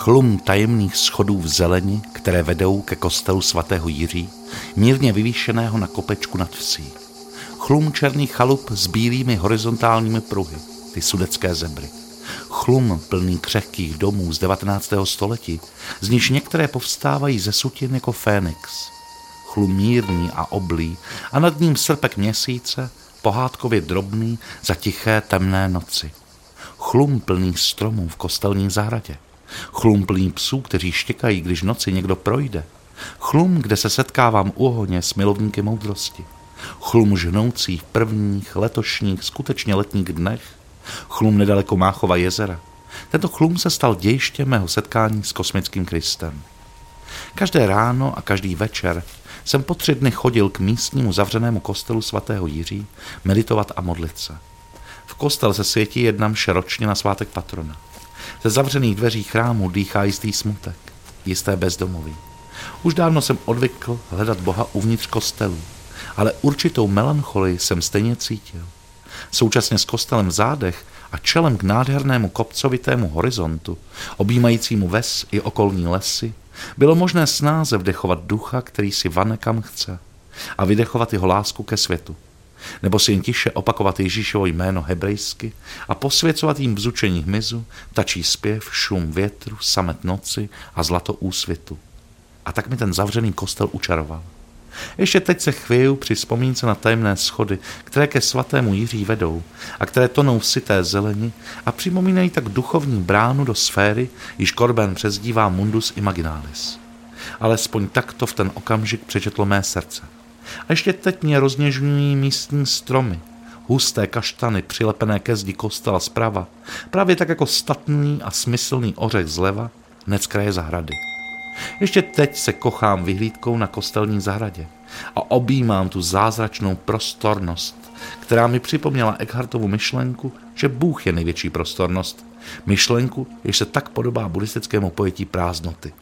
Chlum tajemných schodů v zeleni, které vedou ke kostelu svatého Jiří, mírně vyvýšeného na kopečku nad vsí. Chlum černých chalup s bílými horizontálními pruhy, ty sudecké zebry. Chlum plný křehkých domů z 19. století, z níž některé povstávají ze sutin jako fénix. Chlum mírný a oblý a nad ním srpek měsíce, pohádkově drobný za tiché temné noci. Chlum plný stromů v kostelní zahradě. Chlum plný psů, kteří štěkají, když noci někdo projde. Chlum, kde se setkávám u ohně s milovníky moudrosti. Chlum žnoucí v prvních letošních skutečně letních dnech. Chlum nedaleko Máchova jezera. Tento chlum se stal dějištěm mého setkání s kosmickým Kristem. Každé ráno a každý večer jsem po tři dny chodil k místnímu zavřenému kostelu svatého Jiří meditovat a modlit se. V kostel se světí jedna mše ročně na svátek patrona. Ze zavřených dveří chrámu dýchá jistý smutek, jisté bezdomoví. Už dávno jsem odvykl hledat Boha uvnitř kostelů, ale určitou melancholii jsem stejně cítil. Současně s kostelem v zádech a čelem k nádhernému kopcovitému horizontu, objímajícímu ves i okolní lesy, bylo možné snáze vdechovat ducha, který si vane kam chce a vydechovat jeho lásku ke světu. Nebo si jen tiše opakovat Ježíšovo jméno hebrejsky a posvěcovat jim bzučení hmyzu, tačí zpěv, šum větru, samet noci a zlato úsvitu. A tak mi ten zavřený kostel učaroval. Ještě teď se chvěju při vzpomínce na tajemné schody, které ke svatému Jiří vedou a které tonou v sité zeleni a připomínají tak duchovní bránu do sféry, již Korben přezdívá Mundus Imaginalis. Alespoň takto v ten okamžik přečetlo mé srdce. A ještě teď mě rozněžňují místní stromy, husté kaštany přilepené ke zdi kostela zprava, právě tak jako statný a smyslný ořech zleva, hned z kraje zahrady. Ještě teď se kochám vyhlídkou na kostelní zahradě a objímám tu zázračnou prostornost, která mi připomněla Eckhartovu myšlenku, že Bůh je největší prostornost. Myšlenku, jež se tak podobá buddhistickému pojetí prázdnoty.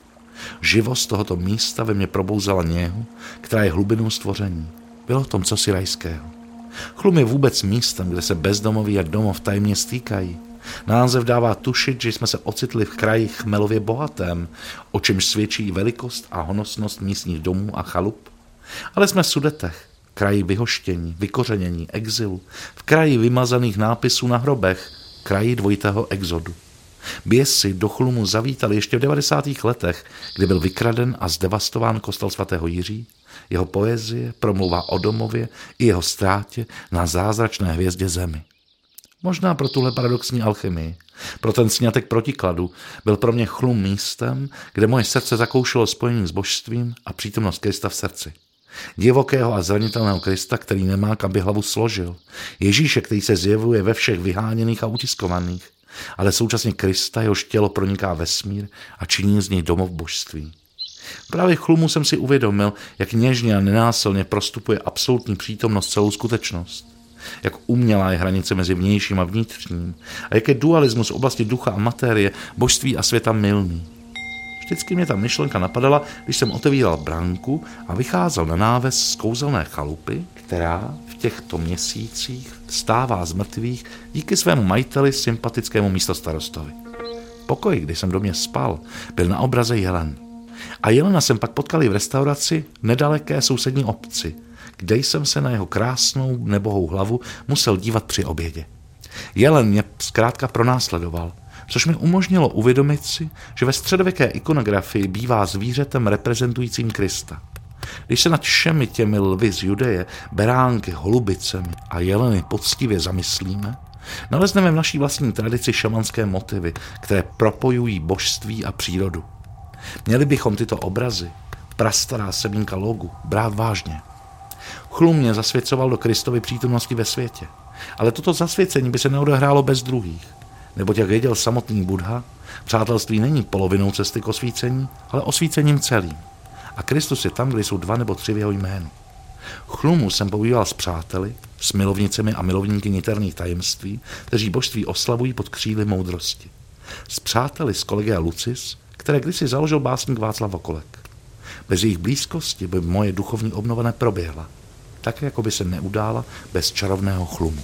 Živost tohoto místa ve mně probouzela něhu, která je hlubinou stvoření. Bylo v tom cosi rajského. Chlum je vůbec místem, kde se bezdomoví a domov tajemně stýkají. Název dává tušit, že jsme se ocitli v kraji chmelově bohatém, o čemž svědčí velikost a honosnost místních domů a chalup. Ale jsme v Sudetech, kraji vyhoštění, vykořenění, exilu, v kraji vymazaných nápisů na hrobech, kraji dvojitého exodu. Běsy do chlumu zavítali ještě v 90. letech, kdy byl vykraden a zdevastován kostel svatého Jiří. Jeho poezie promluvá o domově i jeho ztrátě na zázračné hvězdě zemi. Možná pro tuhle paradoxní alchymii, pro ten snětek protikladu, byl pro mě chlum místem, kde moje srdce zakoušelo spojení s božstvím a přítomnost Krista v srdci. Divokého a zranitelného Krista, který nemá, kam by hlavu složil. Ježíše, který se zjevuje ve všech vyháněných a utiskovaných ale současně Krista, jehož tělo proniká vesmír a činí z něj domov božství. Právě chlumu jsem si uvědomil, jak něžně a nenásilně prostupuje absolutní přítomnost celou skutečnost. Jak umělá je hranice mezi vnějším a vnitřním a jak je dualismus v oblasti ducha a matérie, božství a světa milný. Vždycky mě ta myšlenka napadala, když jsem otevíral branku a vycházel na náves z kouzelné chalupy, která v těchto měsících stává z mrtvých díky svému majiteli sympatickému místostarostovi. Pokoj, kdy jsem do mě spal, byl na obraze jelen. A jelena jsem pak potkali v restauraci v nedaleké sousední obci, kde jsem se na jeho krásnou nebohou hlavu musel dívat při obědě. Jelen mě zkrátka pronásledoval – což mi umožnilo uvědomit si, že ve středověké ikonografii bývá zvířetem reprezentujícím Krista. Když se nad všemi těmi lvy z Judeje, beránky, holubicemi a jeleny poctivě zamyslíme, nalezneme v naší vlastní tradici šamanské motivy, které propojují božství a přírodu. Měli bychom tyto obrazy, prastará semínka logu, brát vážně. Chlum mě zasvěcoval do Kristovy přítomnosti ve světě, ale toto zasvěcení by se neodehrálo bez druhých. Neboť jak věděl samotný Buddha, přátelství není polovinou cesty k osvícení, ale osvícením celým. A Kristus je tam, kde jsou dva nebo tři v jeho jménu. Chlumu jsem pobýval s přáteli, s milovnicemi a milovníky niterných tajemství, kteří božství oslavují pod kříly moudrosti. S přáteli z kolegia Lucis, které kdysi založil básník Václav Vokolek. Bez jejich blízkosti by moje duchovní obnova neproběhla, tak jako by se neudála bez čarovného chlumu.